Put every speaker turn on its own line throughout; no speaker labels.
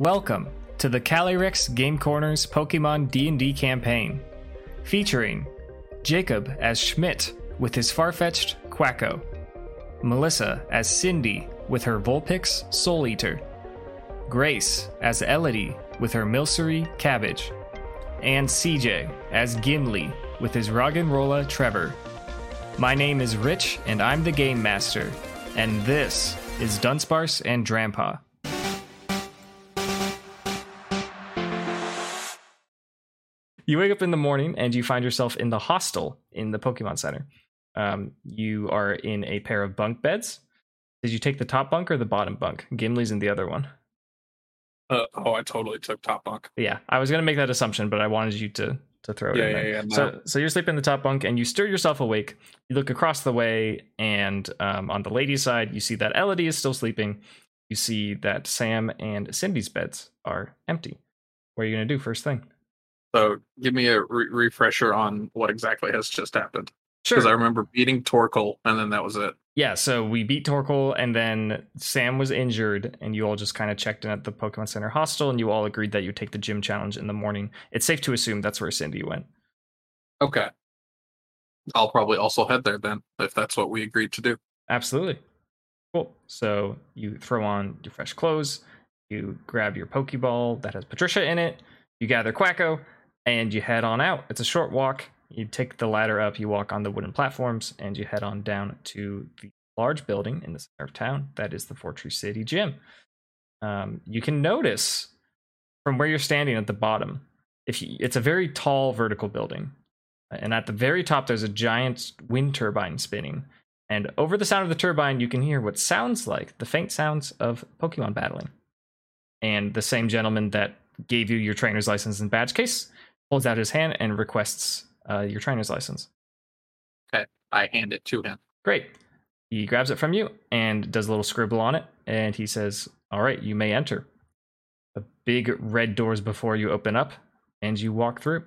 Welcome to the Calyrex Game Corners Pokemon D&D campaign, featuring Jacob as Schmidt with his Farfetch'd Quacko, Melissa as Cindy with her Vulpix Soul Eater, Grace as Elodie with her Milcery Cabbage, and CJ as Gimli with his Roggenrola Trevor. My name is Rich, and I'm the Game Master, and this is Dunsparce and Drampa. You wake up in the morning and you find yourself in the hostel in the Pokemon Center. Um, you are in a pair of bunk beds. Did you take the top bunk or the bottom bunk? Gimli's in the other one.
Uh, oh, I totally took top bunk.
Yeah, I was gonna make that assumption, but I wanted you to to throw it
Yeah,
in
yeah,
there.
yeah, no.
So, so you're sleeping in the top bunk, and you stir yourself awake. You look across the way, and um, on the ladies' side, you see that Elodie is still sleeping. You see that Sam and Cindy's beds are empty. What are you gonna do first thing?
So give me a re- refresher on what exactly has just happened. Because I remember beating Torkoal, and then that was it.
Yeah, so we beat Torkoal, and then Sam was injured, and you all just kind of checked in at the Pokemon Center hostel, and you all agreed that you take the gym challenge in the morning. It's safe to assume that's where Cindy went.
Okay. I'll probably also head there then, if that's what we agreed to do.
Absolutely. Cool. So you throw on your fresh clothes, you grab your Pokeball that has Patricia in it, you gather Quacko, and you head on out. It's a short walk. You take the ladder up, you walk on the wooden platforms, and you head on down to the large building in the center of town. That is the Fortree City Gym. Um, you can notice from where you're standing at the bottom, if you, it's a very tall vertical building, and at the very top there's a giant wind turbine spinning. And over the sound of the turbine, you can hear what sounds like the faint sounds of Pokemon battling. And the same gentleman that gave you your trainer's license and badge case pulls out his hand and requests uh, your trainer's license.
Okay, I hand it to him.
Great. He grabs it from you and does a little scribble on it. And he says, All right, you may enter. The big red doors before you open up, and you walk through.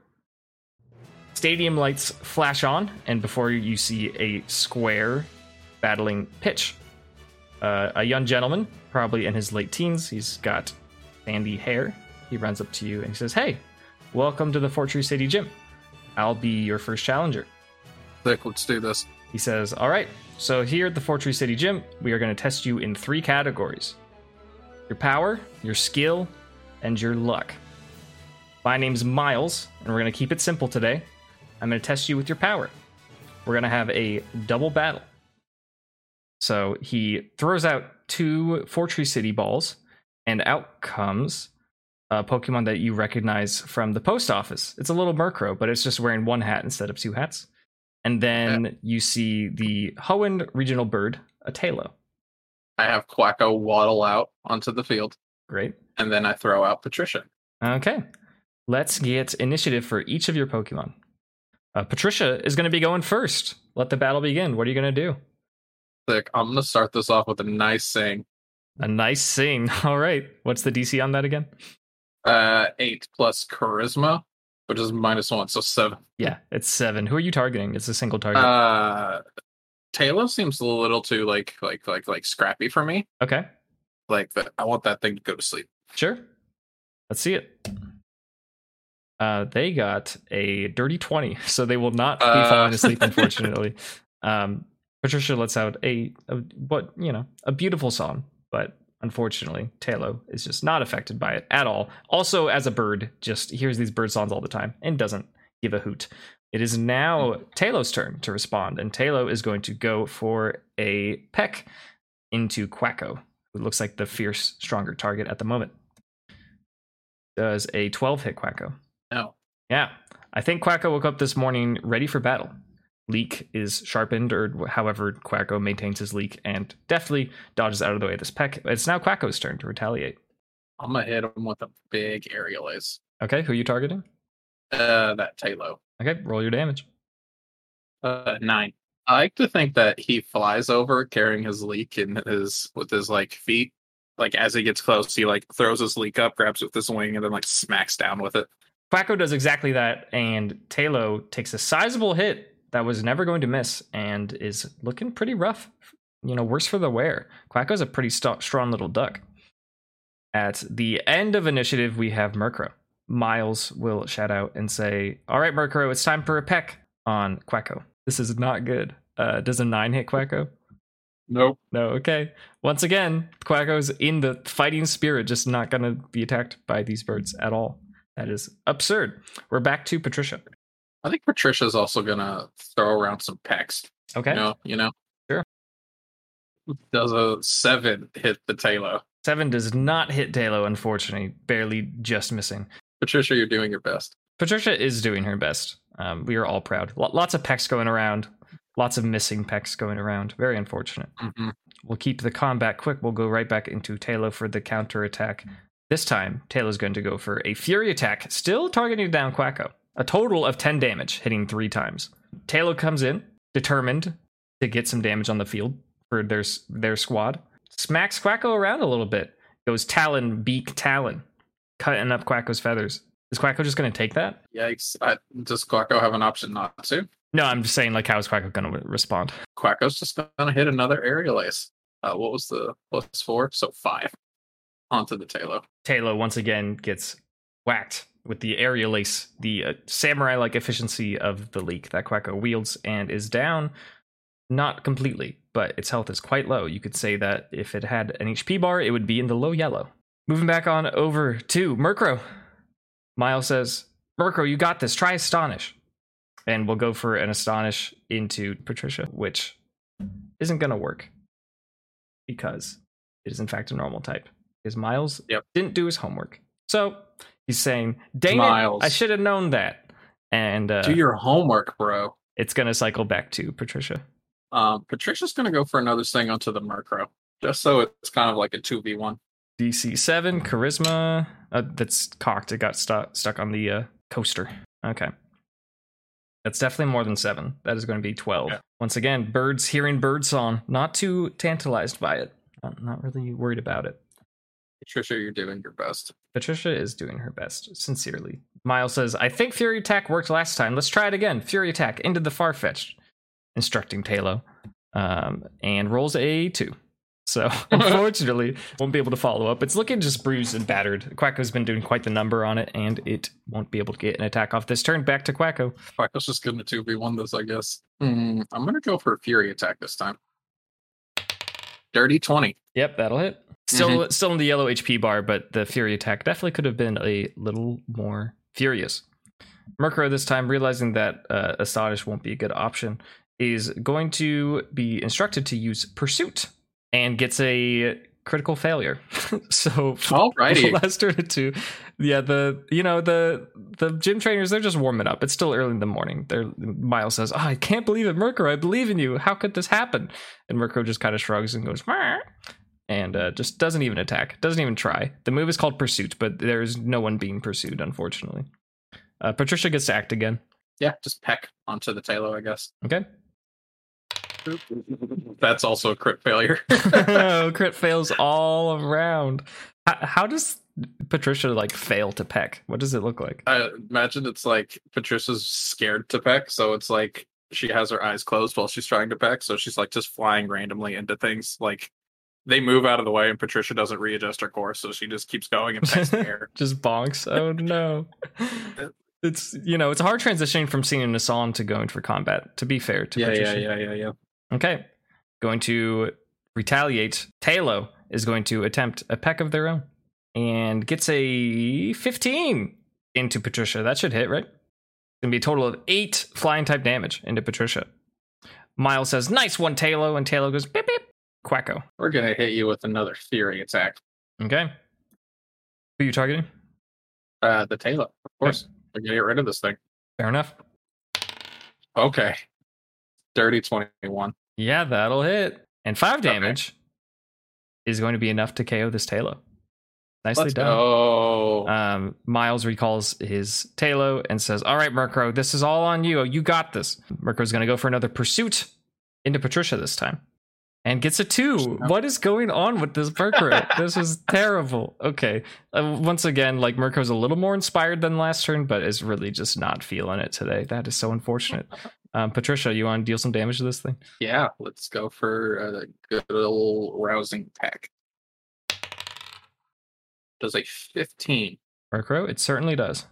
Stadium lights flash on, and before you, you see a square battling pitch. Uh, a young gentleman, probably in his late teens, he's got sandy hair. He runs up to you and he says, Hey, welcome to the Fortree City Gym. I'll be your first challenger.
Thick, let's do this.
He says, All right, so here at the Fortree City Gym, we are going to test you in three categories your power, your skill, and your luck. My name's Miles, and we're going to keep it simple today. I'm going to test you with your power. We're going to have a double battle. So he throws out two Fortree City balls, and out comes a Pokemon that you recognize from the post office. It's a little Murkrow, but it's just wearing one hat instead of two hats. And then you see the Hoenn regional bird, a Taillow.
I have Quacko waddle out onto the field,
Great.
and then I throw out Patricia.
Okay. Let's get initiative for each of your Pokemon. Uh, Patricia is going to be going first. Let the battle begin. What are you going to do?
I'm gonna start this off with a nice saying.
A nice sing. All right. What's the DC on that again?
Uh, eight plus charisma, which is minus one, so seven.
Yeah, it's seven. Who are you targeting? It's a single target.
Uh, Taillow seems a little too like like like like scrappy for me.
okay.
Like that, I want that thing to go to sleep.
Sure. Let's see it. Uh, they got a dirty 20, so they will not be
Uh.
falling asleep, unfortunately. um, Patricia lets out a, a what you know a beautiful song, but unfortunately, Taillow is just not affected by it at all. Also, as a bird, just hears these bird songs all the time and doesn't give a hoot. It is now hmm. Taillow's turn to respond, and Taillow is going to go for a peck into Quacko, who looks like the fierce, stronger target at the moment. Does a 12 hit Quacko?
No.
Yeah. I think Quacko woke up this morning ready for battle. Leek is sharpened, or however Quacko maintains his leek, and deftly dodges out of the way of this peck. It's now Quacko's turn to retaliate.
I'm gonna hit him with a big aerial ace.
Okay, who are you targeting?
Uh, that Taillow.
Okay, roll your damage.
Uh, nine. I like to think that he flies over carrying his leek in his with his like feet. Like as he gets close, he like throws his leek up, grabs it with his wing, and then like smacks down with it.
Quacko does exactly that, and Taillow takes a sizable hit that was never going to miss and is looking pretty rough. You know, worse for the wear. Quacko's a pretty st- strong little duck. At the end of initiative, we have Murkrow. Miles will shout out and say, All right, Murkrow, it's time for a peck on Quacko. This is not good. Uh, does a nine hit Quacko?
Nope.
No, okay. Once again, Quacko's in the fighting spirit, just not going to be attacked by these birds at all. That is absurd. We're back to Patricia.
I think Patricia's also gonna throw around some pecks.
Okay.
You know, you know.
Sure.
Does a seven hit the Taillow?
Seven does not hit Taillow, unfortunately. Barely just missing.
Patricia, you're doing your best.
Patricia is doing her best. Um, we are all proud. L- lots of pecks going around. Lots of missing pecks going around. Very unfortunate.
hmm
We'll keep the combat quick. We'll go right back into Taillow for the counter attack. This time, Taillow's going to go for a Fury attack, still targeting down Quacko. A total of 10 damage, hitting three times. Taillow comes in, determined to get some damage on the field for their, their squad. Smacks Quacko around a little bit. Goes Talon, Beak, Talon, cutting up Quacko's feathers. Is Quacko just going to take that?
Yikes! I, does Quacko have an option not to?
No, I'm just saying, like, how is Quacko going to respond?
Quacko's just gonna hit another aerial ace. Uh, what was the plus four? So five onto the Taillow.
Taillow once again gets whacked with the aerial ace, the uh, samurai like efficiency of the leek that Quacko wields, and is down. Not completely, but its health is quite low. You could say that if it had an HP bar, it would be in the low yellow. Moving back on over to Murkrow. Miles says, Murkrow, you got this. Try Astonish. And we'll go for an Astonish into Patricia, which isn't going to work because it is, in fact, a normal type. Because Miles
Yep.
didn't do his homework. So he's saying, Dang
Miles.
it, I should have known that. And uh,
Do your homework, bro.
it's going to cycle back to Patricia.
Um, Patricia's gonna go for another thing onto the Murkrow, just so it's kind of like a two v one.
DC 7, Charisma. Uh, that's cocked. It got stuck stuck on the uh, coaster. Okay. That's definitely more than 7. That is going to be 12.
Yeah.
Once again, birds hearing bird song. Not too tantalized by it. Not, not really worried about it.
Patricia, you're doing your best.
Patricia is doing her best, sincerely. Miles says, I think Fury Attack worked last time. Let's try it again. Fury Attack into the Farfetch'd, instructing Taillow, um, and rolls a 2. So, unfortunately, won't be able to follow up. It's looking just bruised and battered. Quacko's been doing quite the number on it, and it won't be able to get an attack off this turn. Back to Quacko.
Quacko's just gonna two v one this, I guess. Hmm, I'm gonna go for a Fury attack this time. Dirty twenty.
Yep, that'll hit. Still, still in the yellow HP bar, but the Fury attack definitely could have been a little more furious. Murkrow this time, realizing that uh, Astonish won't be a good option, is going to be instructed to use Pursuit and gets a critical failure. so
Alrighty.
last turn two, yeah, the you know the the gym trainers they're just warming up. It's still early in the morning. They're Miles says, oh, "I can't believe it, Murkrow. I believe in you. How could this happen?" And Murkrow just kind of shrugs and goes, "Meh," and uh, just doesn't even attack. Doesn't even try. The move is called Pursuit, but there's no one being pursued, unfortunately. Uh, Patricia gets to act again.
Yeah, just peck onto the Taillow, I guess.
Okay.
That's also a crit failure.
oh, crit fails all around. How, how does Patricia like fail to peck? What does it look like?
I imagine it's like Patricia's scared to peck, so it's like she has her eyes closed while she's trying to peck, so she's like just flying randomly into things. Like they move out of the way, and Patricia doesn't readjust her course, so she just keeps going and pecks the air.
Just bonks. Oh no. It's you know it's a hard transitioning from seeing a song to going for combat. To be fair to
Yeah, yeah,
Patricia.
yeah, yeah, yeah.
Okay. Going to retaliate. Taillow is going to attempt a peck of their own and gets a 15 into Patricia. That should hit, right? It's going to be a total of eight flying type damage into Patricia. Miles says, Nice one, Taillow. And Taillow goes, Beep, beep. Quacko.
We're gonna hit you with another Fury attack.
Okay. Who are you targeting?
Uh, the Taillow, of course. We're gonna get rid of this thing.
Fair enough.
Okay. Dirty twenty-one.
Yeah, that'll hit. And five
Okay.
damage is going to be enough to KO this Taillow. Nicely
Let's
done.
go.
Um, Miles recalls his Taillow and says, All right, Murkrow, this is all on you. You got this. Murkrow's going to go for another pursuit into Patricia this time and gets a two. What is going on with this Murkrow? this is terrible. Okay. Uh, once again, like Murkrow's a little more inspired than last turn, but is really just not feeling it today. That is so unfortunate. Um, Patricia, you want to deal some damage to this thing?
yeah, let's go for a good old rousing peck. does a 15.
Murkrow, it certainly does.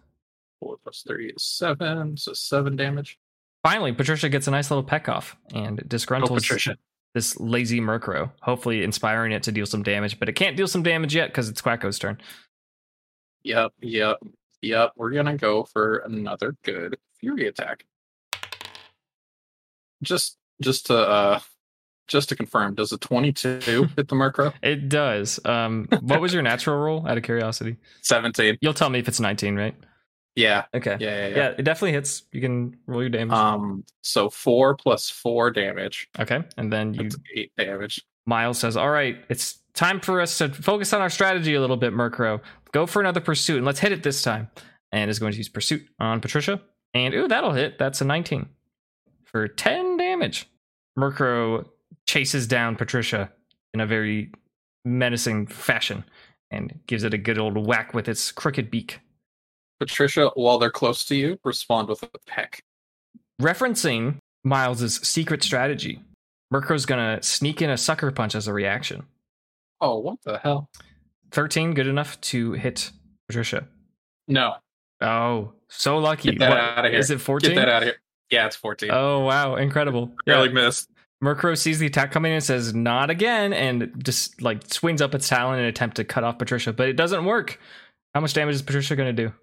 4 plus 3 is 7, so 7 damage.
Finally, Patricia gets a nice little peck off and
Oh,
disgruntles
Patricia.
This lazy Murkrow, hopefully inspiring it to deal some damage, but it can't deal some damage yet because it's Quacko's turn.
Yep, yep, yep. We're going to go for another good Fury attack. Just just to uh just to confirm, does a 22 hit the Murkrow?
It does. Um, what was your natural roll out of curiosity?
17.
You'll tell me if it's 19, right?
Yeah,
Okay.
yeah, yeah,
Yeah,
yeah.
it definitely hits. You can roll your damage.
Um, so 4 plus 4 damage.
okay. And then you
That's 8 damage.
Miles says, All right, it's time for us to focus on our strategy a little bit, Murkrow. Go for another pursuit and let's hit it this time. And is going to use pursuit on Patricia. And ooh, that'll hit. That's a 19 for 10 damage. Murkrow chases down Patricia in a very menacing fashion and gives it a good old whack with its crooked beak.
Patricia, while they're close to you, respond with a peck.
Referencing Miles's secret strategy, Murkrow's gonna sneak in a sucker punch as a reaction.
Oh, what the hell?
13, good enough to hit Patricia.
No,
Oh, so lucky.
Get that
What-
outta here.
Is it 14?
get that out of here. Yeah, it's 14.
Oh, wow. Incredible.
Barely
Yeah.
missed.
Murkrow sees the attack coming in and says, not again, and just like swings up its talon in an attempt to cut off Patricia, but it doesn't work. How much damage is Patricia going to do?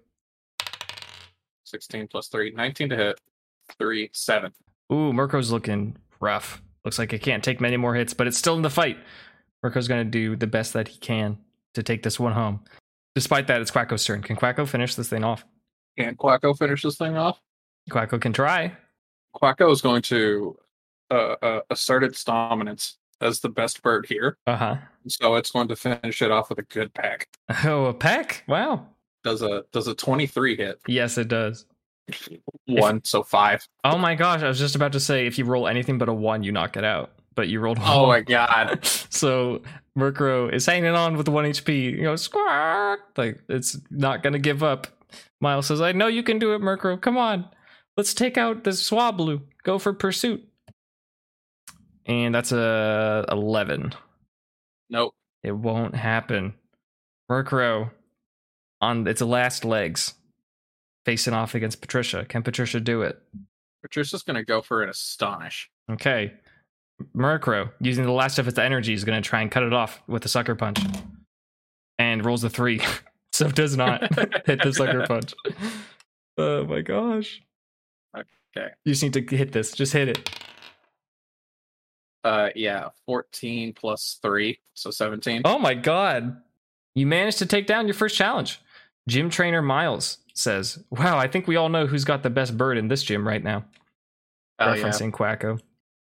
16 plus 3, 19 to hit. 3, 7.
Ooh, Murkrow's looking rough. Looks like it can't take many more hits, but it's still in the fight. Murkrow's going to do the best that he can to take this one home. Despite that, it's Quacko's turn. Can Quacko finish this thing off?
Can Quacko finish this thing off?
Quacko can try.
Quacko is going to uh, uh, assert its dominance as the best bird here.
Uh huh.
So it's going to finish it off with a good pack.
Oh, a peck? Wow.
Does a does a 23 hit?
Yes, it does.
One, so 5.
Oh my gosh, I was just about to say if you roll anything but a one, you knock it out. But you rolled one.
Oh my god.
so Murkrow is hanging on with one HP. You know, squawk. Like it's not gonna give up. Miles says, I know you can do it, Murkrow. Come on. Let's take out this Swablu. Go for pursuit. And that's a eleven.
Nope.
It won't happen. Murkrow on its last legs, facing off against Patricia. Can Patricia do it?
Patricia's going to go for an astonish.
Okay. Murkrow, using the last of its energy, is going to try and cut it off with a sucker punch. And rolls a three. so does not hit the sucker punch. Oh my gosh.
Okay.
You just need to hit this. Just hit it.
Uh, yeah, 14 plus 3, so 17.
Oh my god. You managed to take down your first challenge. Gym trainer Miles says, Wow, I think we all know who's got the best bird in this gym right now.
Oh, yeah.
referencing Quacko.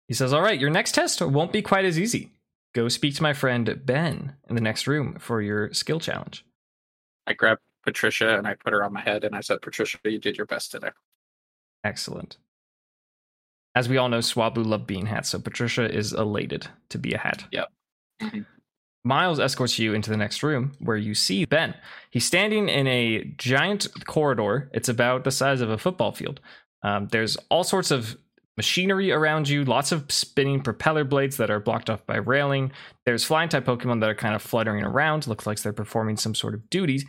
He says, All right, your next test won't be quite as easy. Go speak to my friend Ben in the next room for your skill challenge.
I grabbed Patricia and I put her on my head and I said, Patricia, you did your best today.
Excellent. As we all know, Swablu love being hats, so Patricia is elated to be a hat.
Yep. Mm-hmm.
Miles escorts you into the next room where you see Ben. He's standing in a giant corridor. It's about the size of a football field. Um, there's all sorts of machinery around you, lots of spinning propeller blades that are blocked off by railing. There's flying type Pokemon that are kind of fluttering around, looks like they're performing some sort of duty.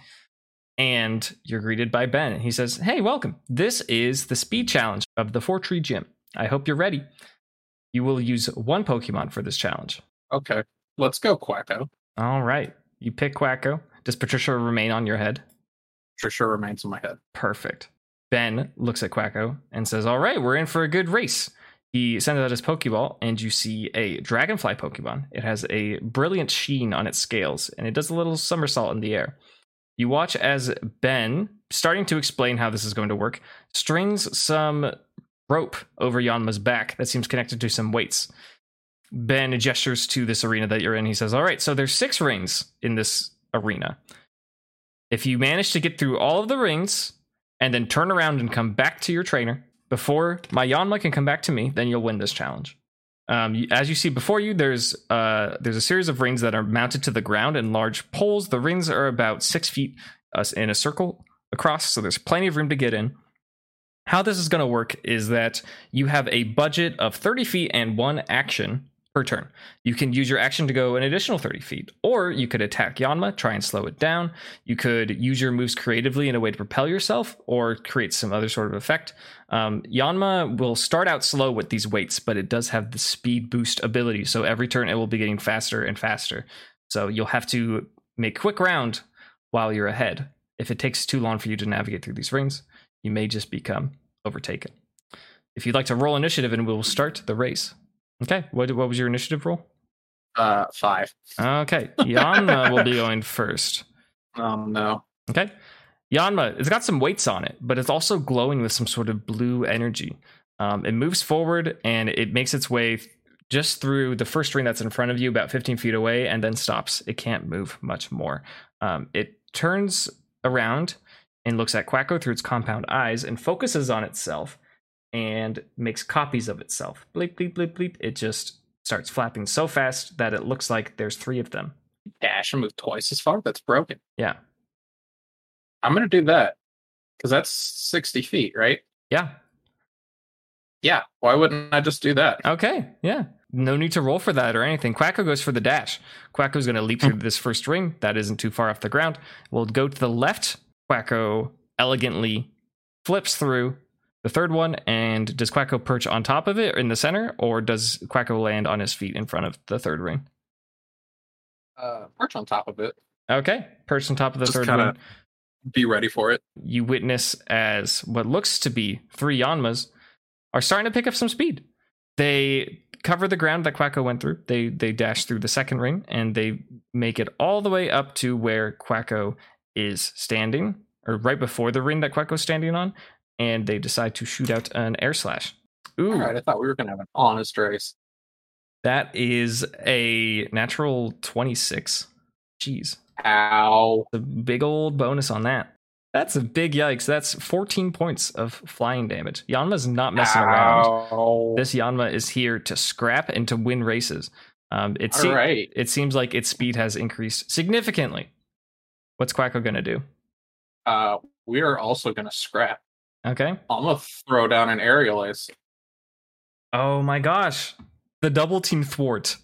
And you're greeted by Ben. He says, Hey, welcome. This is the speed challenge of the Fortree Gym. I hope you're ready. You will use one Pokemon for this challenge.
Okay, let's go, Quacko.
All right. You pick Quacko. Does Patricia remain on your head?
Patricia remains in my head.
Perfect. Ben looks at Quacko and says, All right, we're in for a good race. He sends out his Pokeball, and you see a dragonfly Pokemon. It has a brilliant sheen on its scales, and it does a little somersault in the air. You watch as Ben, starting to explain how this is going to work, strings some rope over Yanma's back that seems connected to some weights. Ben gestures to this arena that you're in. He says, All right, so there's six rings in this arena. If you manage to get through all of the rings and then turn around and come back to your trainer before my Yanma can come back to me, then you'll win this challenge. Um, as you see before you, there's uh, there's a series of rings that are mounted to the ground in large poles. The rings are about six feet uh, in a circle across, so there's plenty of room to get in. How this is going to work is that you have a budget of 30 feet and one action per turn. You can use your action to go an additional 30 feet, or you could attack Yanma, try and slow it down. You could use your moves creatively in a way to propel yourself, or create some other sort of effect. Um, Yanma will start out slow with these weights, but it does have the speed boost ability, so every turn it will be getting faster and faster. So you'll have to make quick round while you're ahead. If it takes too long for you to navigate through these rings, you may just become overtaken. If you'd like to roll initiative, and we'll start the race. Okay, what what was your initiative roll?
Uh, five.
Okay, Yanma will be going first.
Um, no.
Okay, Yanma, it's got some weights on it, but it's also glowing with some sort of blue energy. Um, it moves forward and it makes its way just through the first ring that's in front of you, about 15 feet away, and then stops. It can't move much more. Um, it turns around and looks at Quacko through its compound eyes and focuses on itself and makes copies of itself. Bleep, bleep, bleep, bleep. It just starts flapping so fast that it looks like there's three of them.
Dash and move twice as far. That's broken.
Yeah.
I'm gonna do that because that's sixty feet, right?
Yeah.
Yeah. Why wouldn't I just do that?
Okay. Yeah. No need to roll for that or anything. Quacko goes for the dash. Quacko's going to leap through this first ring. That isn't too far off the ground. We'll go to the left. Quacko elegantly flips through the third one. And does Quacko perch on top of it in the center, or does Quacko land on his feet in front of the third ring?
Uh, perch on top of it.
Okay. Perch on top of the
Just
third
kinda-
ring.
Be ready for it.
you witness as what looks to be three Yanmas are starting to pick up some speed. They cover the ground that Quacko went through. They they dash through the second ring and they make it all the way up to where Quacko is standing, or right before the ring that Quacko's standing on, and they decide to shoot out an air slash. Ooh,
All right. I thought we were gonna have an honest race.
that is a natural 26. Jeez.
Ow.
a big old bonus on that. That's a big yikes. That's 14 points of flying damage. Yanma's not messing around.
Ow.
This Yanma is here to scrap and to win races. Um, it, se-
right.
it seems like its speed has increased significantly. What's Quacko going to do?
Uh, we are also gonna scrap.
Okay.
I'm gonna throw down an aerial ace.
Oh my gosh. The double team thwart.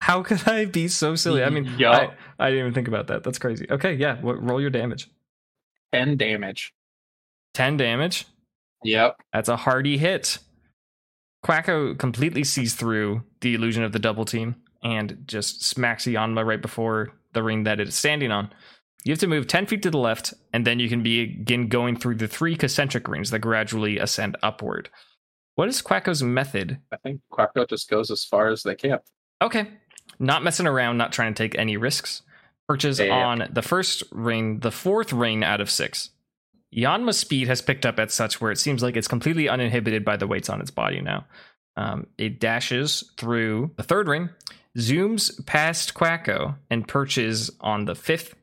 How could I be so silly? I mean,
Yup.
I, I didn't even think about that. That's crazy. Okay, yeah. What, roll your damage.
Ten damage.
10 damage.
Yep.
That's a hardy hit. Quacko completely sees through the illusion of the double team and just smacks Yanma right before the ring that it is standing on. You have to move 10 feet to the left, and then you can begin going through the three concentric rings that gradually ascend upward. What is Quacko's method?
I think Quacko just goes as far as they can.
Okay. Not messing around, not trying to take any risks. Perches
Yeah.
on the first ring, the fourth ring out of six. Yanma's speed has picked up at such where it seems like it's completely uninhibited by the weights on its body now. Um, it dashes through the third ring, zooms past Quacko, and perches on the fifth,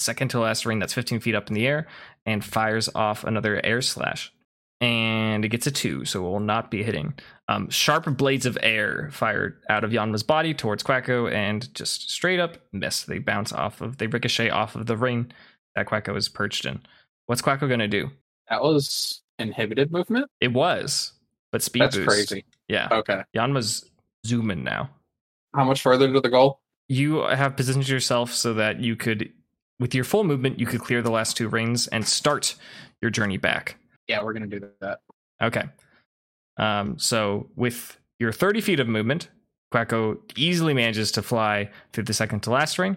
second to last ring that's 15 feet up in the air, and fires off another air slash. And it gets a two, so it will not be hitting. Um, sharp blades of air fired out of Yanma's body towards Quacko and just straight up miss. They bounce off of, they ricochet off of the ring that Quacko is perched in. What's Quacko gonna do?
That was inhibited movement.
It was, but speed
That's
boost.
crazy.
Yeah,
Okay.
Yanma's zooming now.
How much further to the goal?
You have positioned yourself so that you could, with your full movement, you could clear the last two rings and start your journey back.
Yeah, we're gonna do that.
Okay. Um, so with your 30 feet of movement, Quacko easily manages to fly through the second to last ring,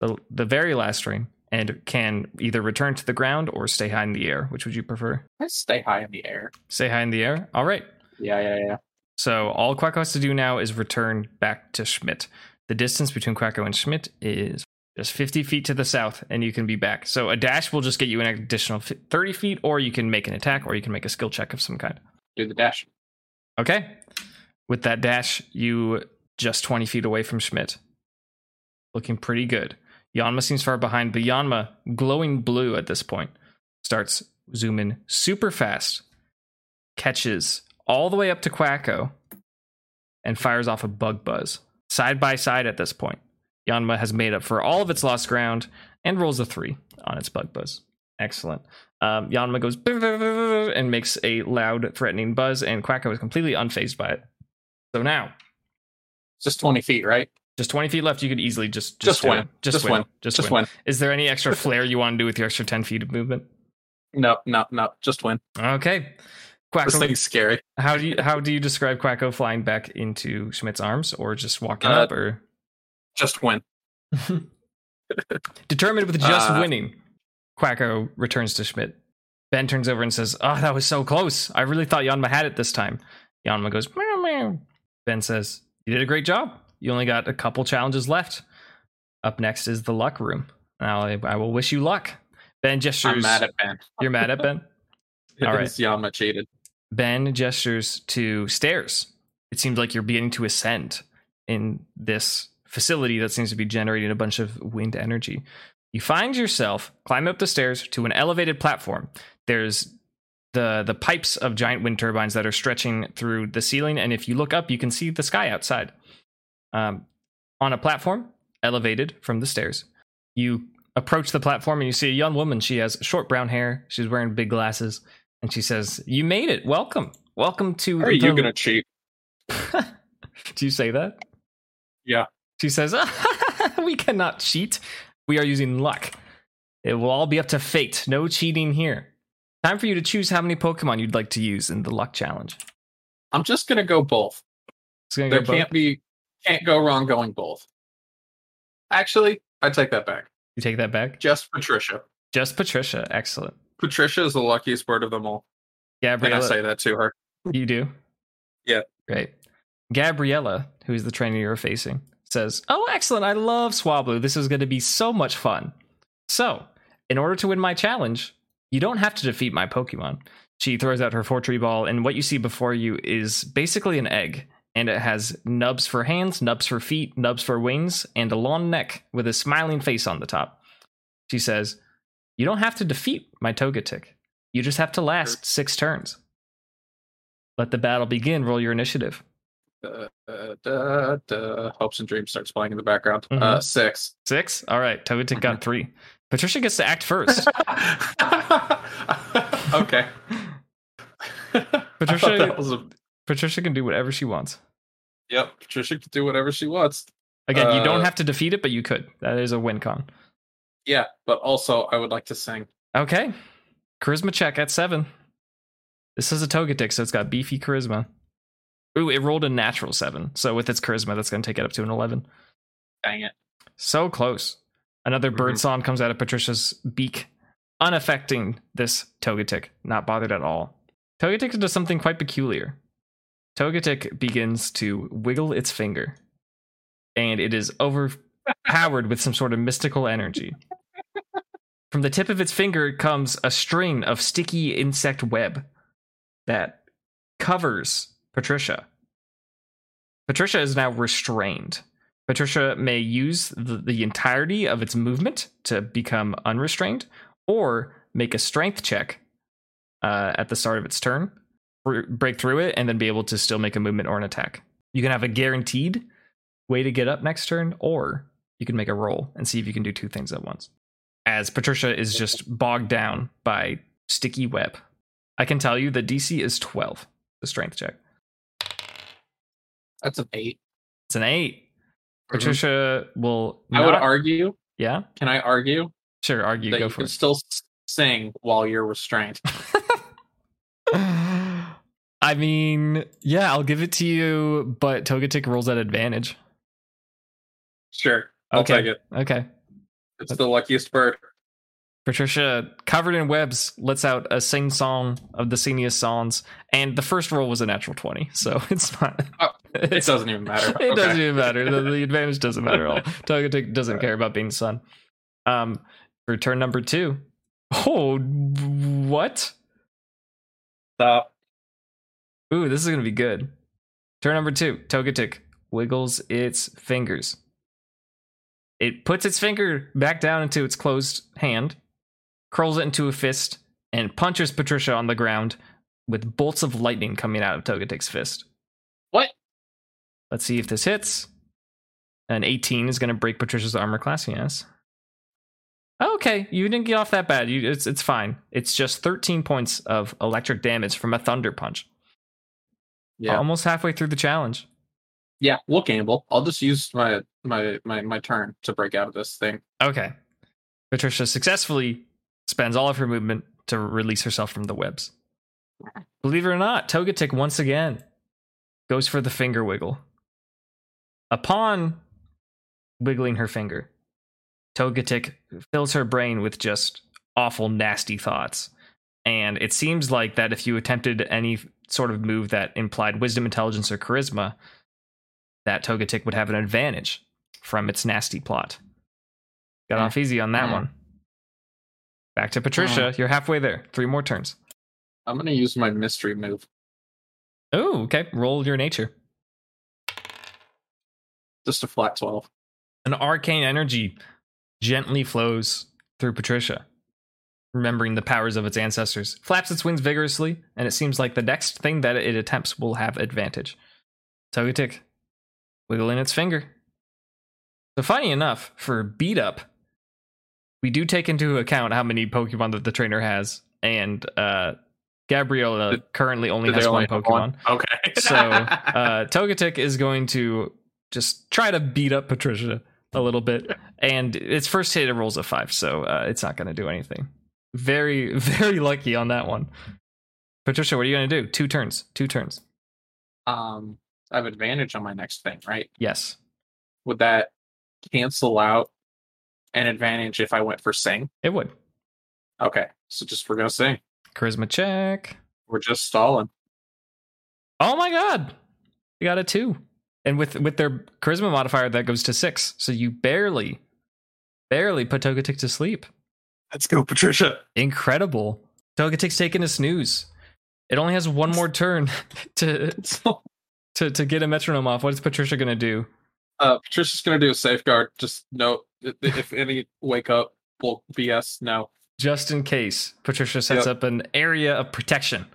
the, the very last ring, and can either return to the ground or stay high in the air. Which would you prefer?
I stay high in the air.
Stay high in the air? All right.
Yeah, yeah, yeah.
So all Quacko has to do now is return back to Schmidt. The distance between Quacko and Schmidt is just 50 feet to the south, and you can be back. So a dash will just get you an additional 30 feet, or you can make an attack, or you can make a skill check of some kind.
Do the dash.
Okay. With that dash, you just 20 feet away from Schmidt. Looking pretty good. Yanma seems far behind, but Yanma, glowing blue at this point, starts zooming super fast, catches all the way up to Quacko, and fires off a bug buzz. Side by side at this point. Yanma has made up for all of its lost ground and rolls a three on its bug buzz. Excellent. Um, Yanma goes and makes a loud, threatening buzz, and Quacko is completely unfazed by it. So now,
Just 20 feet, right?
Just 20 feet left. You could easily just
Just win.
Just,
Just
win.
win.
Just,
Just
win.
win.
Is there any extra flair you want to do with your extra 10 feet of movement?
No, no, no. Just win.
Okay. Quacko, This
thing's scary.
how do you how do you describe Quacko flying back into Schmidt's arms, or just walking
Uh,
up, or
Just win.
determined with just
uh,
winning? Quacko returns to Schmidt. Ben turns over and says, "Oh, that was so close. I really thought Yanma had it this time." Yanma goes, meow, meow. Ben says, "You did a great job. You only got a couple challenges left. Up next is the luck room. Now I, I will wish you luck." Ben gestures.
I'm mad at Ben.
You're mad at Ben. All right.
Yanma cheated.
Ben gestures to stairs. It seems like you're beginning to ascend in this facility that seems to be generating a bunch of wind energy. You find yourself climbing up the stairs to an elevated platform. There's the the pipes of giant wind turbines that are stretching through the ceiling, and if you look up, you can see the sky outside. Um, on a platform elevated from the stairs, you approach the platform and you see a young woman. She has short brown hair. She's wearing big glasses, and she says, "You made it. Welcome, welcome to."
Are
the-
you gonna cheat?
Do you say that?
Yeah.
She says, "We cannot cheat. We are using luck. It will all be up to fate. No cheating here. Time for you to choose how many Pokemon you'd like to use in the luck challenge.
I'm just gonna go both.
Gonna
There
go
can't be can't go wrong going both. Actually, I take that back.
You take that back.
Just Patricia.
Just Patricia. Excellent.
Patricia is the luckiest bird of them all. And I
Gabriella.
say that to her.
You do?
Yeah.
Great. Gabriella, who is the trainer you're facing, says, Oh, excellent. I love Swablu. This is going to be so much fun. So, in order to win my challenge, you don't have to defeat my Pokemon. She throws out her Fortree ball, and what you see before you is basically an egg. And it has nubs for hands, nubs for feet, nubs for wings, and a long neck with a smiling face on the top. She says, You don't have to defeat my Togetic. You just have to last six turns. Let the battle begin. Roll your initiative.
Uh, uh, da, da. Hopes and Dreams starts playing in the background.
Mhm.
Uh, six.
Six. All right. Togetic got three. Patricia gets to act first.
okay.
Patricia-
I thought that was a-
Patricia can do whatever she wants.
yep. Patricia can do whatever she wants.
Again, you don't
Uh,
have to defeat it, but you could. That is a win con.
Yeah, but also I would like to sing.
Okay. Charisma check at seven. This is a Togetic, so it's got beefy charisma. Ooh, it rolled a natural seven. So with its charisma, that's going to take it up to an 11.
Dang it.
So close. Another bird
Mhm.
song comes out of Patricia's beak, unaffecting this Togetic, not bothered at all. Togetic does something quite peculiar. Togetic begins to wiggle its finger, and it is overpowered with some sort of mystical energy. From the tip of its finger comes a string of sticky insect web that covers Patricia. Patricia is now restrained. Patricia may use the, the entirety of its movement to become unrestrained, or make a strength check uh, at the start of its turn, br- break through it, and then be able to still make a movement or an attack. You can have a guaranteed way to get up next turn, or you can make a roll and see if you can do two things at once. As Patricia is just bogged down by sticky web, I can tell you the DC is 12, the strength check.
That's an eight.
It's an 8. Mm-hmm. Patricia will.
I would argue.
Yeah,
Can I argue
sure. Argue.
that
Go
you
for
can
it.
still sing while you're restrained?
I mean, yeah, I'll give it to you, but Togetic rolls at advantage.
Sure. I'll
Okay.
take it.
Okay.
It's the luckiest bird.
Patricia, covered in webs, lets out a sing song of the senior songs, and the first roll was a natural 20, so it's not.
Oh, It doesn't even matter.
It
Okay.
doesn't even matter. The, the advantage doesn't matter at all. Togetic doesn't care about being sun. Um, for turn number two. Oh, what?
Stop.
Ooh, this is gonna be good. Turn number two. Togetic wiggles its fingers. It puts its finger back down into its closed hand, curls it into a fist, and punches Patricia on the ground with bolts of lightning coming out of Togetic's fist.
What?
Let's see if this hits. An 18 is going to break Patricia's armor class. Yes. Okay, you didn't get off that bad. You, it's it's fine. It's just 13 points of electric damage from a thunder punch.
Yeah.
Almost halfway through the challenge.
Yeah, we'll gamble. I'll just use my my my my turn to break out of this thing.
Okay. Patricia successfully spends all of her movement to release herself from the webs. Believe it or not, Togetic once again goes for the finger wiggle. Upon wiggling her finger, Togetic fills her brain with just awful, nasty thoughts. And it seems like that if you attempted any sort of move that implied wisdom, intelligence, or charisma, that Togetic would have an advantage from its nasty plot. Got
Mm.
off easy on that
Mm.
one. Back to Patricia. You're halfway there. Three more turns.
I'm gonna use my mystery move.
Oh, okay. Roll your nature.
Just a flat twelve.
An arcane energy gently flows through Patricia, remembering the powers of its ancestors. Flaps its wings vigorously, and it seems like the next thing that it attempts will have advantage. Togetic, wiggling its finger. So, funny enough, for beat up, we do take into account how many Pokemon that the trainer has, and uh, Gabriella
Did-
currently only has one
only
Pokemon.
Okay.
So uh, Togetic is going to just try to beat up Patricia a little bit, and its first hit it rolls a five, so uh, it's not going to do anything. Very, very lucky on that one. Patricia, what are you going to do? Two turns. Two turns.
um, I have advantage on my next thing, right?
Yes.
Would that cancel out an advantage if I went for sing?
It would.
Okay, so just we're gonna sing.
Charisma check.
We're just stalling.
Oh my god. You got a two. And with with their charisma modifier, that goes to six. So you barely, barely put Togetic to sleep.
Let's go, Patricia.
Incredible. Togetic's taking a snooze. It only has one more turn to to to get a metronome off. What is Patricia gonna do?
uh, Patricia's gonna do a safeguard. Just note if any wake up, well, BS. No.
Just in case, Patricia sets
Yep.
up an area of protection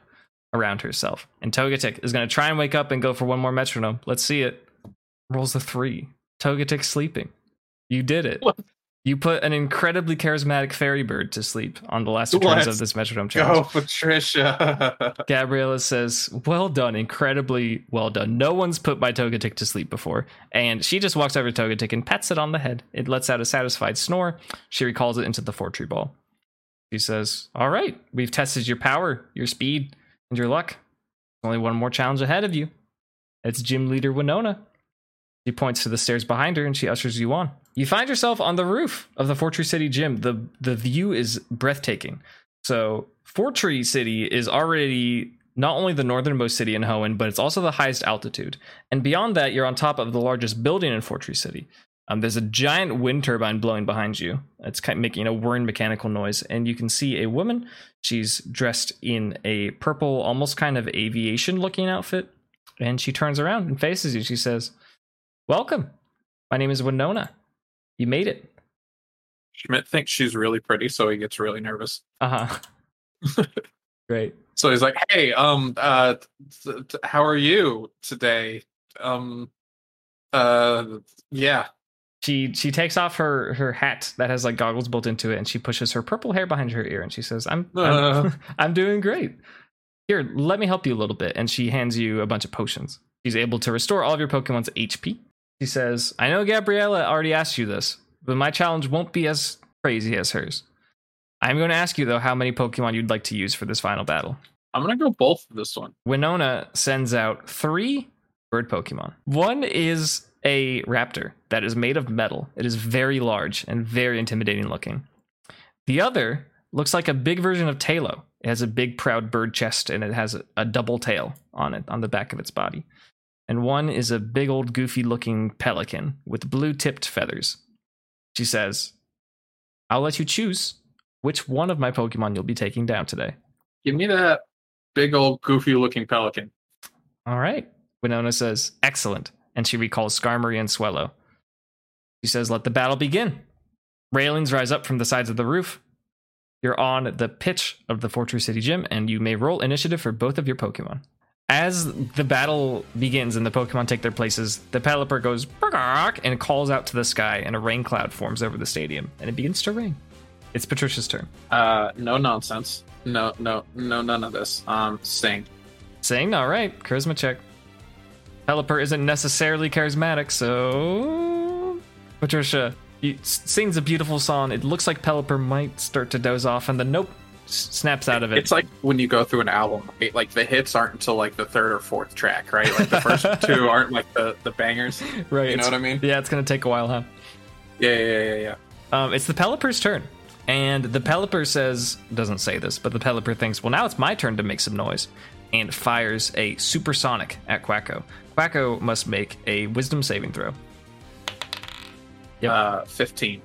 around herself. And Togetic is gonna try and wake up and go for one more metronome. Let's see it. Rolls a three. Togetic sleeping. You did it.
What?
You put an incredibly charismatic fairy bird to sleep on the last two turns of this metronome challenge.
Go, Patricia.
Gabriella says, Well done, incredibly well done. No one's put my Togetic to sleep before. And she just walks over to Togetic and pets it on the head. It lets out a satisfied snore. She recalls it into the Fortree Ball. She says, All right, we've tested your power, your speed, and your luck. Only one more challenge ahead of you. It's Gym Leader Winona. She points to the stairs behind her and she ushers you on. You find yourself on the roof of the Fortree City Gym. The the view is breathtaking. So Fortree City is already not only the northernmost city in Hoenn, but it's also the highest altitude. And beyond that, you're on top of the largest building in Fortree City. Um, there's a giant wind turbine blowing behind you. It's kind of making a whirring mechanical noise, and you can see a woman. She's dressed in a purple, almost kind of aviation-looking outfit, and she turns around and faces you. She says, "Welcome. My name is Winona. You made it."
Schmidt thinks she's really pretty, so he gets really nervous.
Uh huh. Great.
So he's like, "Hey, um, uh, t- t- how are you today? Um, uh, yeah,
she she takes off her her hat that has like goggles built into it and she pushes her purple hair behind her ear and she says i'm i'm,
Uh.
I'm doing great here let me help you a little bit and she hands you a bunch of potions she's able to restore all of your pokemon's hp she says i know gabriella already asked you this but my challenge won't be as crazy as hers i'm going to ask you though how many pokemon you'd like to use for this final battle
I'm gonna go both for this one.
Winona sends out three bird Pokemon. One is a raptor that is made of metal. It is very large and very intimidating looking. The other looks like a big version of Taillow. It has a big, proud bird chest and it has a, a double tail on it, on the back of its body. And one is a big, old, goofy looking pelican with blue tipped feathers. She says, I'll let you choose which one of my Pokemon you'll be taking down today.
Give me that big old goofy looking pelican.
All right. Winona says, excellent. And she recalls Skarmory and Swellow. She says, let the battle begin. Railings rise up from the sides of the roof. You're on the pitch of the Fortree City Gym, and you may roll initiative for both of your Pokemon. As the battle begins and the Pokemon take their places, the Pelipper goes and calls out to the sky, and a rain cloud forms over the stadium, and it begins to rain. It's Patricia's turn.
Uh, no nonsense. No, no, no, none of this. Um, sing.
Sing. all right, charisma check. Pelipper isn't necessarily charismatic, so Patricia you, sings a beautiful song. It looks like Pelipper might start to doze off, and then nope, snaps out of it.
It's like when you go through an album, it- like the hits aren't until like the third or fourth track, right? Like the first two aren't like the the bangers.
right.
You know what I mean?
Yeah, it's gonna take a while, huh?
Yeah, yeah, yeah, yeah. yeah.
Um, it's the Pelipper's turn. And the Pelipper says, doesn't say this, but the Pelipper thinks, well, now it's my turn to make some noise. And fires a supersonic at Quacko. Quacko must make a wisdom saving throw. Yep.
Uh, fifteen.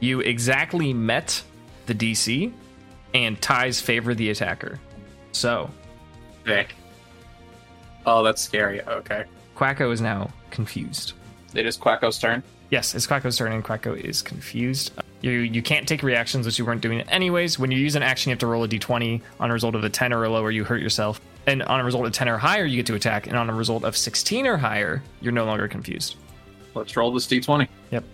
You exactly met the DC, and ties favor the attacker. So,
Vic. Oh, that's scary. Okay.
Quacko is now confused.
It is Quacko's turn.
Yes, it's Quacko's turn, and Quacko is confused. You you can't take reactions, which you weren't doing anyways. When you use an action, you have to roll a d20. On a result of a 10 or lower, you hurt yourself. And on a result of 10 or higher, you get to attack. And on a result of 16 or higher, you're no longer confused.
Let's roll this d20.
Yep.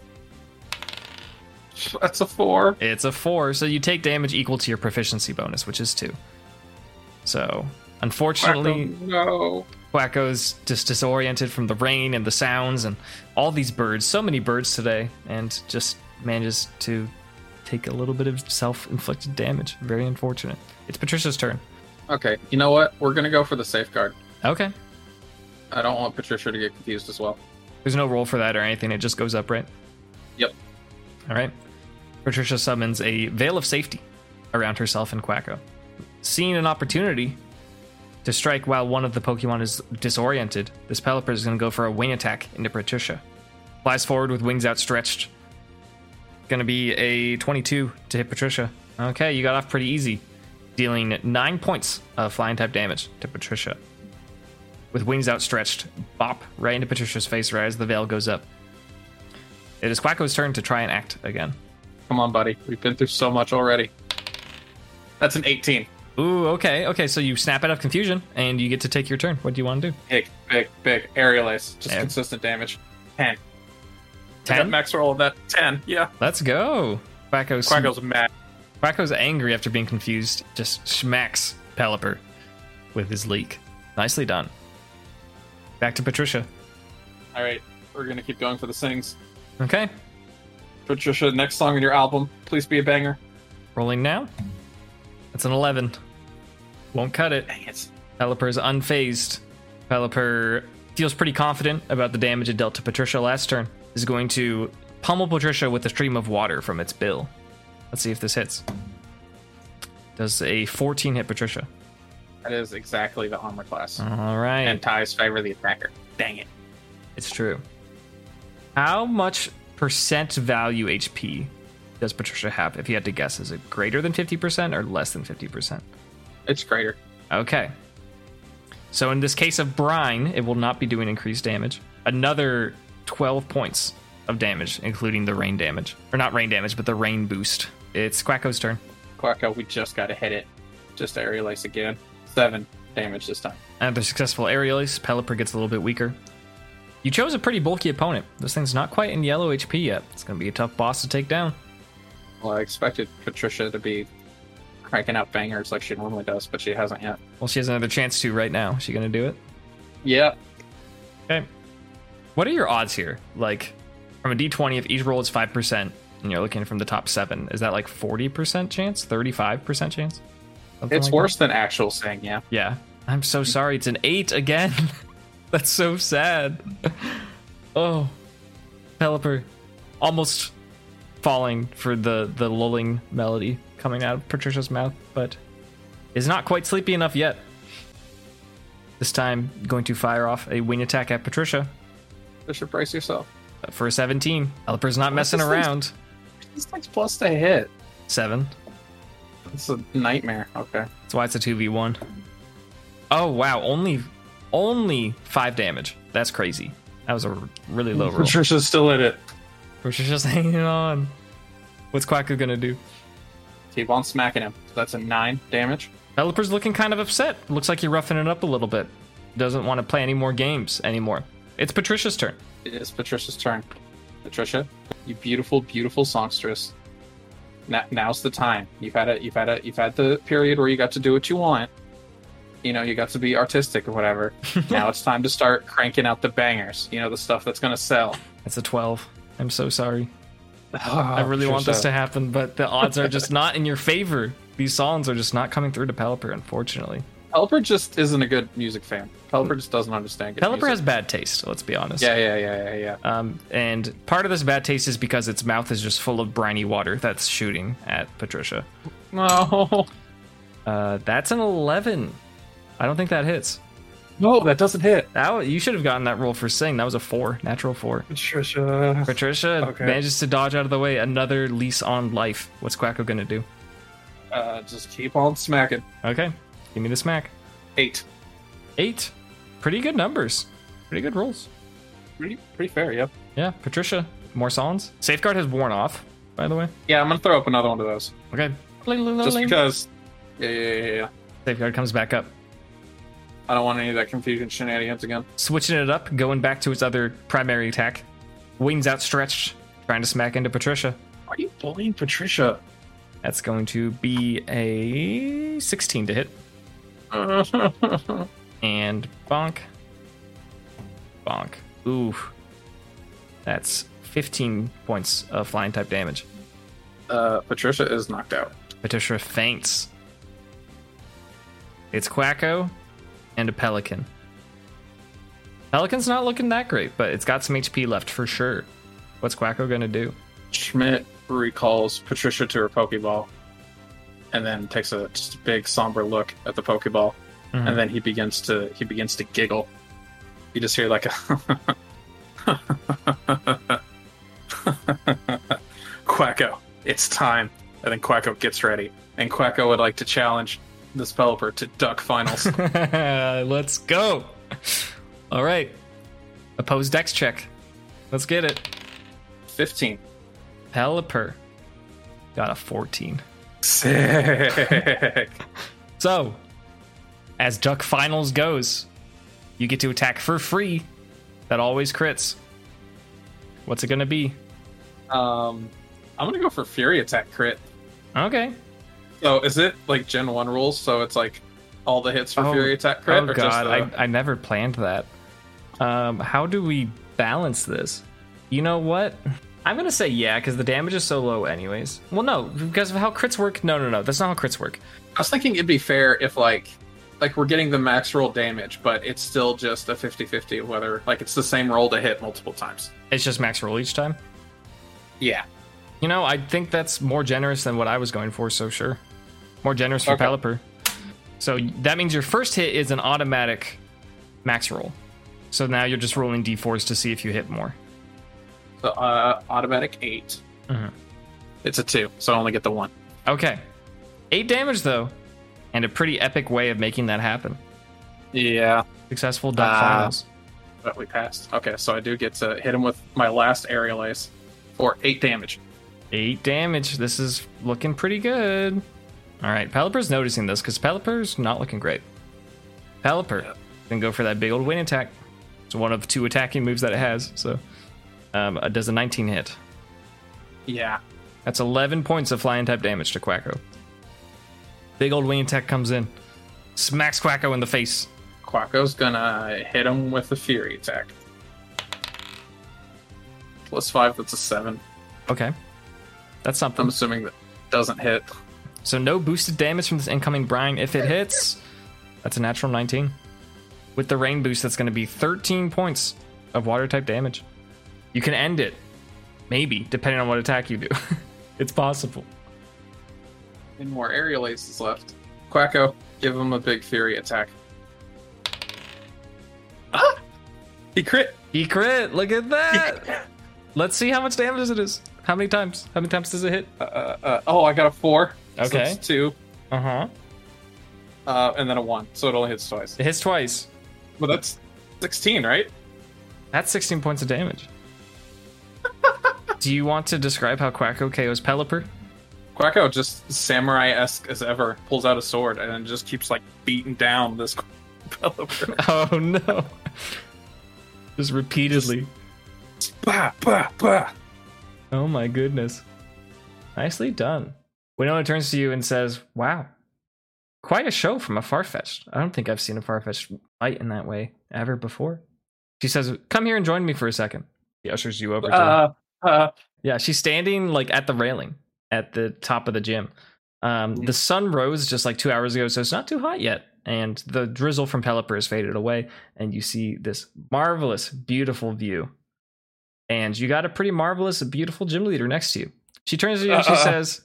That's a four.
It's a 4, so you take damage equal to your proficiency bonus, which is 2. So, unfortunately,
Quacko, no.
Quacko's just disoriented from the rain and the sounds and all these birds, so many birds today, and just manages to take a little bit of self inflicted damage. Very unfortunate. It's Patricia's turn.
Okay. You know what? We're gonna go for the safeguard.
Okay.
I don't want Patricia to get confused as well.
There's no roll for that or anything, it just goes up, right?
Yep.
All right. Patricia summons a veil of safety around herself and Quacko. Seeing an opportunity to strike while one of the Pokemon is disoriented, this Pelipper is going to go for a wing attack into Patricia. Flies forward with wings outstretched. To be a 22 to hit Patricia. Okay, you got off pretty easy, dealing 9 points of flying type damage to Patricia. With wings outstretched, bop right into Patricia's face right as the veil goes up. It is Quacko's turn to try and act again.
Come on, buddy. We've been through so much already. That's an 18.
Ooh, okay, okay. So you snap out of confusion and you get to take your turn. What do you want to do?
Big, big, big. Aerial ace. Just consistent damage. 10. I got
Ten.
max roll of that. 10. Yeah.
Let's go. Quacko's
Quacko's mad.
Quacko's angry after being confused. Just smacks Pelipper with his leek. Nicely done. Back to Patricia.
All right. We're going to keep going for the sings.
Okay,
Patricia, next song in your album, please be a banger.
rolling now. That's an eleven. Won't cut it.
Dang it.
Pelipper is unfazed. Pelipper feels pretty confident about the damage it dealt to Patricia last turn. Is going to pummel Patricia with a stream of water from its bill. Let's see if this hits. Does a 14 hit Patricia?
That is exactly the armor class.
All right,
And ties favor the attacker. Dang it.
it's true. How much percent value HP does Patricia have? If you had to guess, is it greater than 50% or less than 50%?
It's greater.
Okay. So in this case of Brine, it will not be doing increased damage. Another 12 points of damage, including the rain damage. Or not rain damage, but the rain boost. It's Quacko's turn.
Quacko, we just got to hit it. Just aerial ace again. Seven damage this time.
Another successful aerial ace. Pelipper gets a little bit weaker. You chose a pretty bulky opponent. This thing's not quite in yellow HP yet. It's going to be a tough boss to take down.
Well, I expected Patricia to be cranking out bangers like she normally does, but she hasn't yet.
Well, she has another chance to right now. Is she going to do it?
Yeah.
Okay. What are your odds here? Like, from a d20, if each roll is 5%, and you're looking from the top seven, is that like 40% chance? 35% chance? Something
It's
like
worse than actual saying, yeah.
Yeah. I'm so sorry. It's an 8 again. That's so sad. oh. Pelipper almost falling for the, the lulling melody coming out of Patricia's mouth, but is not quite sleepy enough yet. This time, going to fire off a wing attack at Patricia.
Patricia, brace yourself.
for a 17. Pelipper's not messing
this
around.
This thing's plus to hit.
Seven.
It's a nightmare. Okay.
That's why it's a 2v1. Oh, wow. Only only five damage. That's crazy. That was a really low roll.
Patricia's still in it.
Patricia's just hanging on. What's Quacko gonna do?
Keep on smacking him. That's a nine damage.
Pelipper's looking kind of upset. Looks like you're roughing it up a little bit. Doesn't want to play any more games anymore. It's Patricia's turn.
It is Patricia's turn. Patricia, you beautiful, beautiful songstress. Now, now's the time. You've had a, you've had a, you've had the period where you got to do what you want. you know, you got to be artistic or whatever. now it's time to start cranking out the bangers. You know, the stuff that's gonna sell.
That's a 12. I'm so sorry.
Oh,
I really want this to happen, but the odds are just not in your favor. These songs are just not coming through to Pelipper, unfortunately.
Pelipper just isn't a good music fan. Pelipper just doesn't understand good
Pelipper
music.
has bad taste, let's be honest.
Yeah, yeah, yeah, yeah, yeah.
Um, and part of this bad taste is because its mouth is just full of briny water that's shooting at Patricia.
No,
Uh, that's an 11. I don't think that hits.
no, that doesn't hit.
That you should have gotten that roll for sing. That was a four, natural four.
Patricia.
Patricia
Okay.
manages to dodge out of the way. Another lease on life. What's Quacko gonna do?
Uh, just keep on smacking.
Okay, give me the smack.
Eight.
Eight. Pretty good numbers. Pretty good rolls.
Pretty, pretty fair. Yep.
Yeah, Patricia. More songs. Safeguard has worn off, by the way.
Yeah, I'm gonna throw up another one of those
Okay.
just because. Yeah, yeah, yeah, yeah.
Safeguard comes back up.
I don't want any of that confusion shenanigans again.
Switching it up, going back to its other primary attack. Wings outstretched, trying to smack into Patricia.
Are you bullying Patricia?
That's going to be a 16 to hit. And bonk. Bonk. Ooh. That's 15 points of flying type damage.
uh, Patricia is knocked out.
Patricia faints. It's Quacko and a Pelican. Pelican's not looking that great, but it's got some HP left for sure. What's Quacko gonna do?
Schmidt recalls Patricia to her Pokeball, and then takes a just a big somber look at the Pokeball,
Mhm.
and then he begins to he begins to giggle. You just hear like a Quacko, it's time. And then Quacko gets ready, and Quacko would like to challenge this Pelipper to Duck Finals.
Let's go. All right. Opposed dex check. Let's get it.
Fifteen.
Pelipper got a 14.
Sick.
So, as Duck Finals goes, you get to attack for free. That always crits. What's it gonna be?
Um, I'm gonna go for Fury Attack crit.
Okay.
So is it like Gen One rules? So it's like all the hits for
Oh,
Fury Attack crit,
oh
or
god,
just the...
I, I never planned that. Um, how do we balance this? You know what? I'm gonna say yeah, because the damage is so low, anyways. Well, no, because of how crits work. No, no, no, that's not how crits work.
I was thinking it'd be fair if like like we're getting the max roll damage, but it's still just a 50-50 whether like it's the same roll to hit multiple times.
It's just max roll each time.
Yeah.
You know, I think that's more generous than what I was going for, so sure. More generous for
Okay.
Pelipper. So that means your first hit is an automatic max roll. So now you're just rolling d4s to see if you hit more.
So uh, automatic 8
Mhm.
It's a two, so I only get the one.
Okay. Eight damage, though, and a pretty epic way of making that happen.
Yeah,
Successful duck
Ah.
finals.
but we passed. Okay, so I do get to hit him with my last aerial ace for eight damage.
Eight damage. This is looking pretty good. All right, Pelipper's noticing this because Pelipper's not looking great. Pelipper
Yeah.
can go for that big old wing attack. It's one of two attacking moves that it has. So, um, does a 19 hit.
Yeah.
That's 11 points of flying type damage to Quacko. Big old wing attack comes in, smacks Quacko in the face.
Quacko's gonna hit him with a Fury attack. Plus five, that's a seven.
Okay, that's something.
I'm assuming that doesn't hit.
So no boosted damage from this incoming brine. If it hits, that's a natural 19. With the rain boost, that's going to be 13 points of water type damage. You can end it, maybe, depending on what attack you do. it's possible.
And more aerial aces left. Quacko, give him a big Fury attack. Ah! He crit!
He crit. Look at that. Let's see how much damage it is. How many times? How many times does it hit?
Uh, uh, uh, oh, I got a four.
Okay.
that's two.
Uh huh.
Uh, and then a one, so it only hits twice.
It hits twice.
Well, that's 16, right?
That's 16 points of damage. Do you want to describe how Quacko KOs Pelipper?
Quacko, just samurai esque as ever, pulls out a sword and just keeps like beating down this Pelipper.
Oh no. Just repeatedly.
bah, bah, bah.
Oh my goodness. Nicely done. Winona turns to you and says, Wow. quite a show from a Farfetch'd. I don't think I've seen a Farfetch'd fight in that way ever before. She says, "Come here and join me for a second. He ushers you over. to
Uh, uh,
Yeah, she's standing like at the railing at the top of the gym. Um. The sun rose just like two hours ago, so it's not too hot yet. And the drizzle from Pelipper has faded away, and you see this marvelous, beautiful view. And you got a pretty marvelous, beautiful gym leader next to you. She turns to you and she says,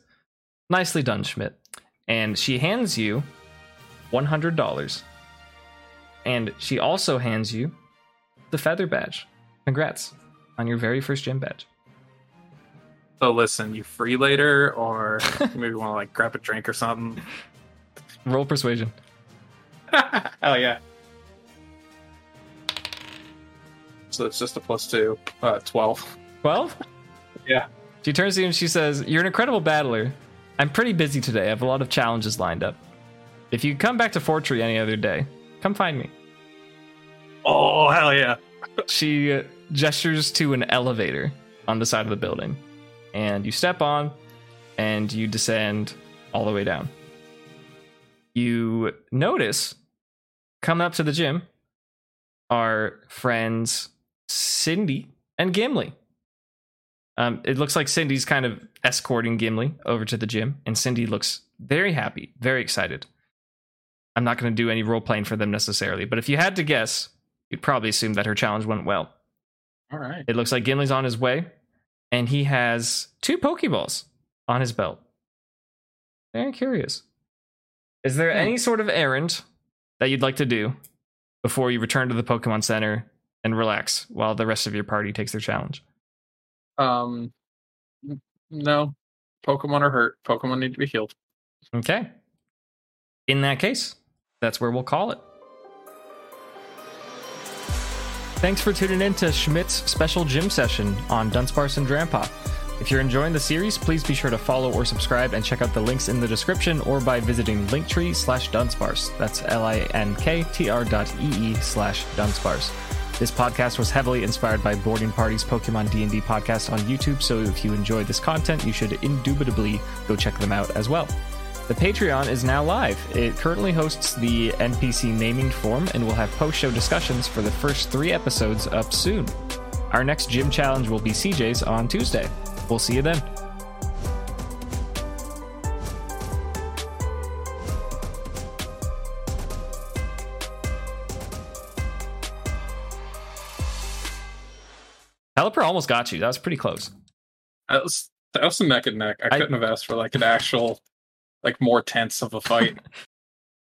Nicely done, Schmidt. And she hands you $100. And she also hands you the feather badge. Congrats on your very first gym badge.
So listen, you free later, or maybe want to like grab a drink or something.
Roll persuasion.
Hell yeah! So it's just a plus two, uh, twelve.
12?
Yeah.
She turns to you and she says, You're an incredible battler. I'm pretty busy today. I have a lot of challenges lined up. If you come back to Fortree any other day, come find me.
Oh hell yeah!
She uh, gestures to an elevator on the side of the building, and you step on and you descend all the way down. You notice coming up to the gym are friends Cindy and Gimli. Um, it looks like Cindy's kind of escorting Gimli over to the gym, and Cindy looks very happy, very excited. I'm not going to do any role playing for them necessarily, but if you had to guess, you'd probably assume that her challenge went well.
All right.
It looks like Gimli's on his way, and he has two Pokeballs on his belt. Very curious. Is there
Hmm.
any sort of errand that you'd like to do before you return to the Pokemon Center and relax while the rest of your party takes their challenge?
Um, no, Pokemon are hurt. Pokemon need to be healed.
Okay. In that case, that's where we'll call it. Thanks for tuning in to Schmidt's special gym session on Dunsparce and Drampa. If you're enjoying the series, please be sure to follow or subscribe and check out the links in the description or by visiting linktree slash Dunsparce. That's L-I-N-K-T-R dot E-E slash Dunsparce. This podcast was heavily inspired by Boarding Party's Pokemon D&D podcast on YouTube, so if you enjoy this content, you should indubitably go check them out as well. The Patreon is now live. It currently hosts the NPC naming form and will have post show discussions for the first three episodes up soon. Our next gym challenge will be CJ's on Tuesday. We'll see you then. Pelipper almost got you. That was pretty close.
That was that was some neck and neck. I
I-
couldn't have asked for like an actual, like more tense of a fight.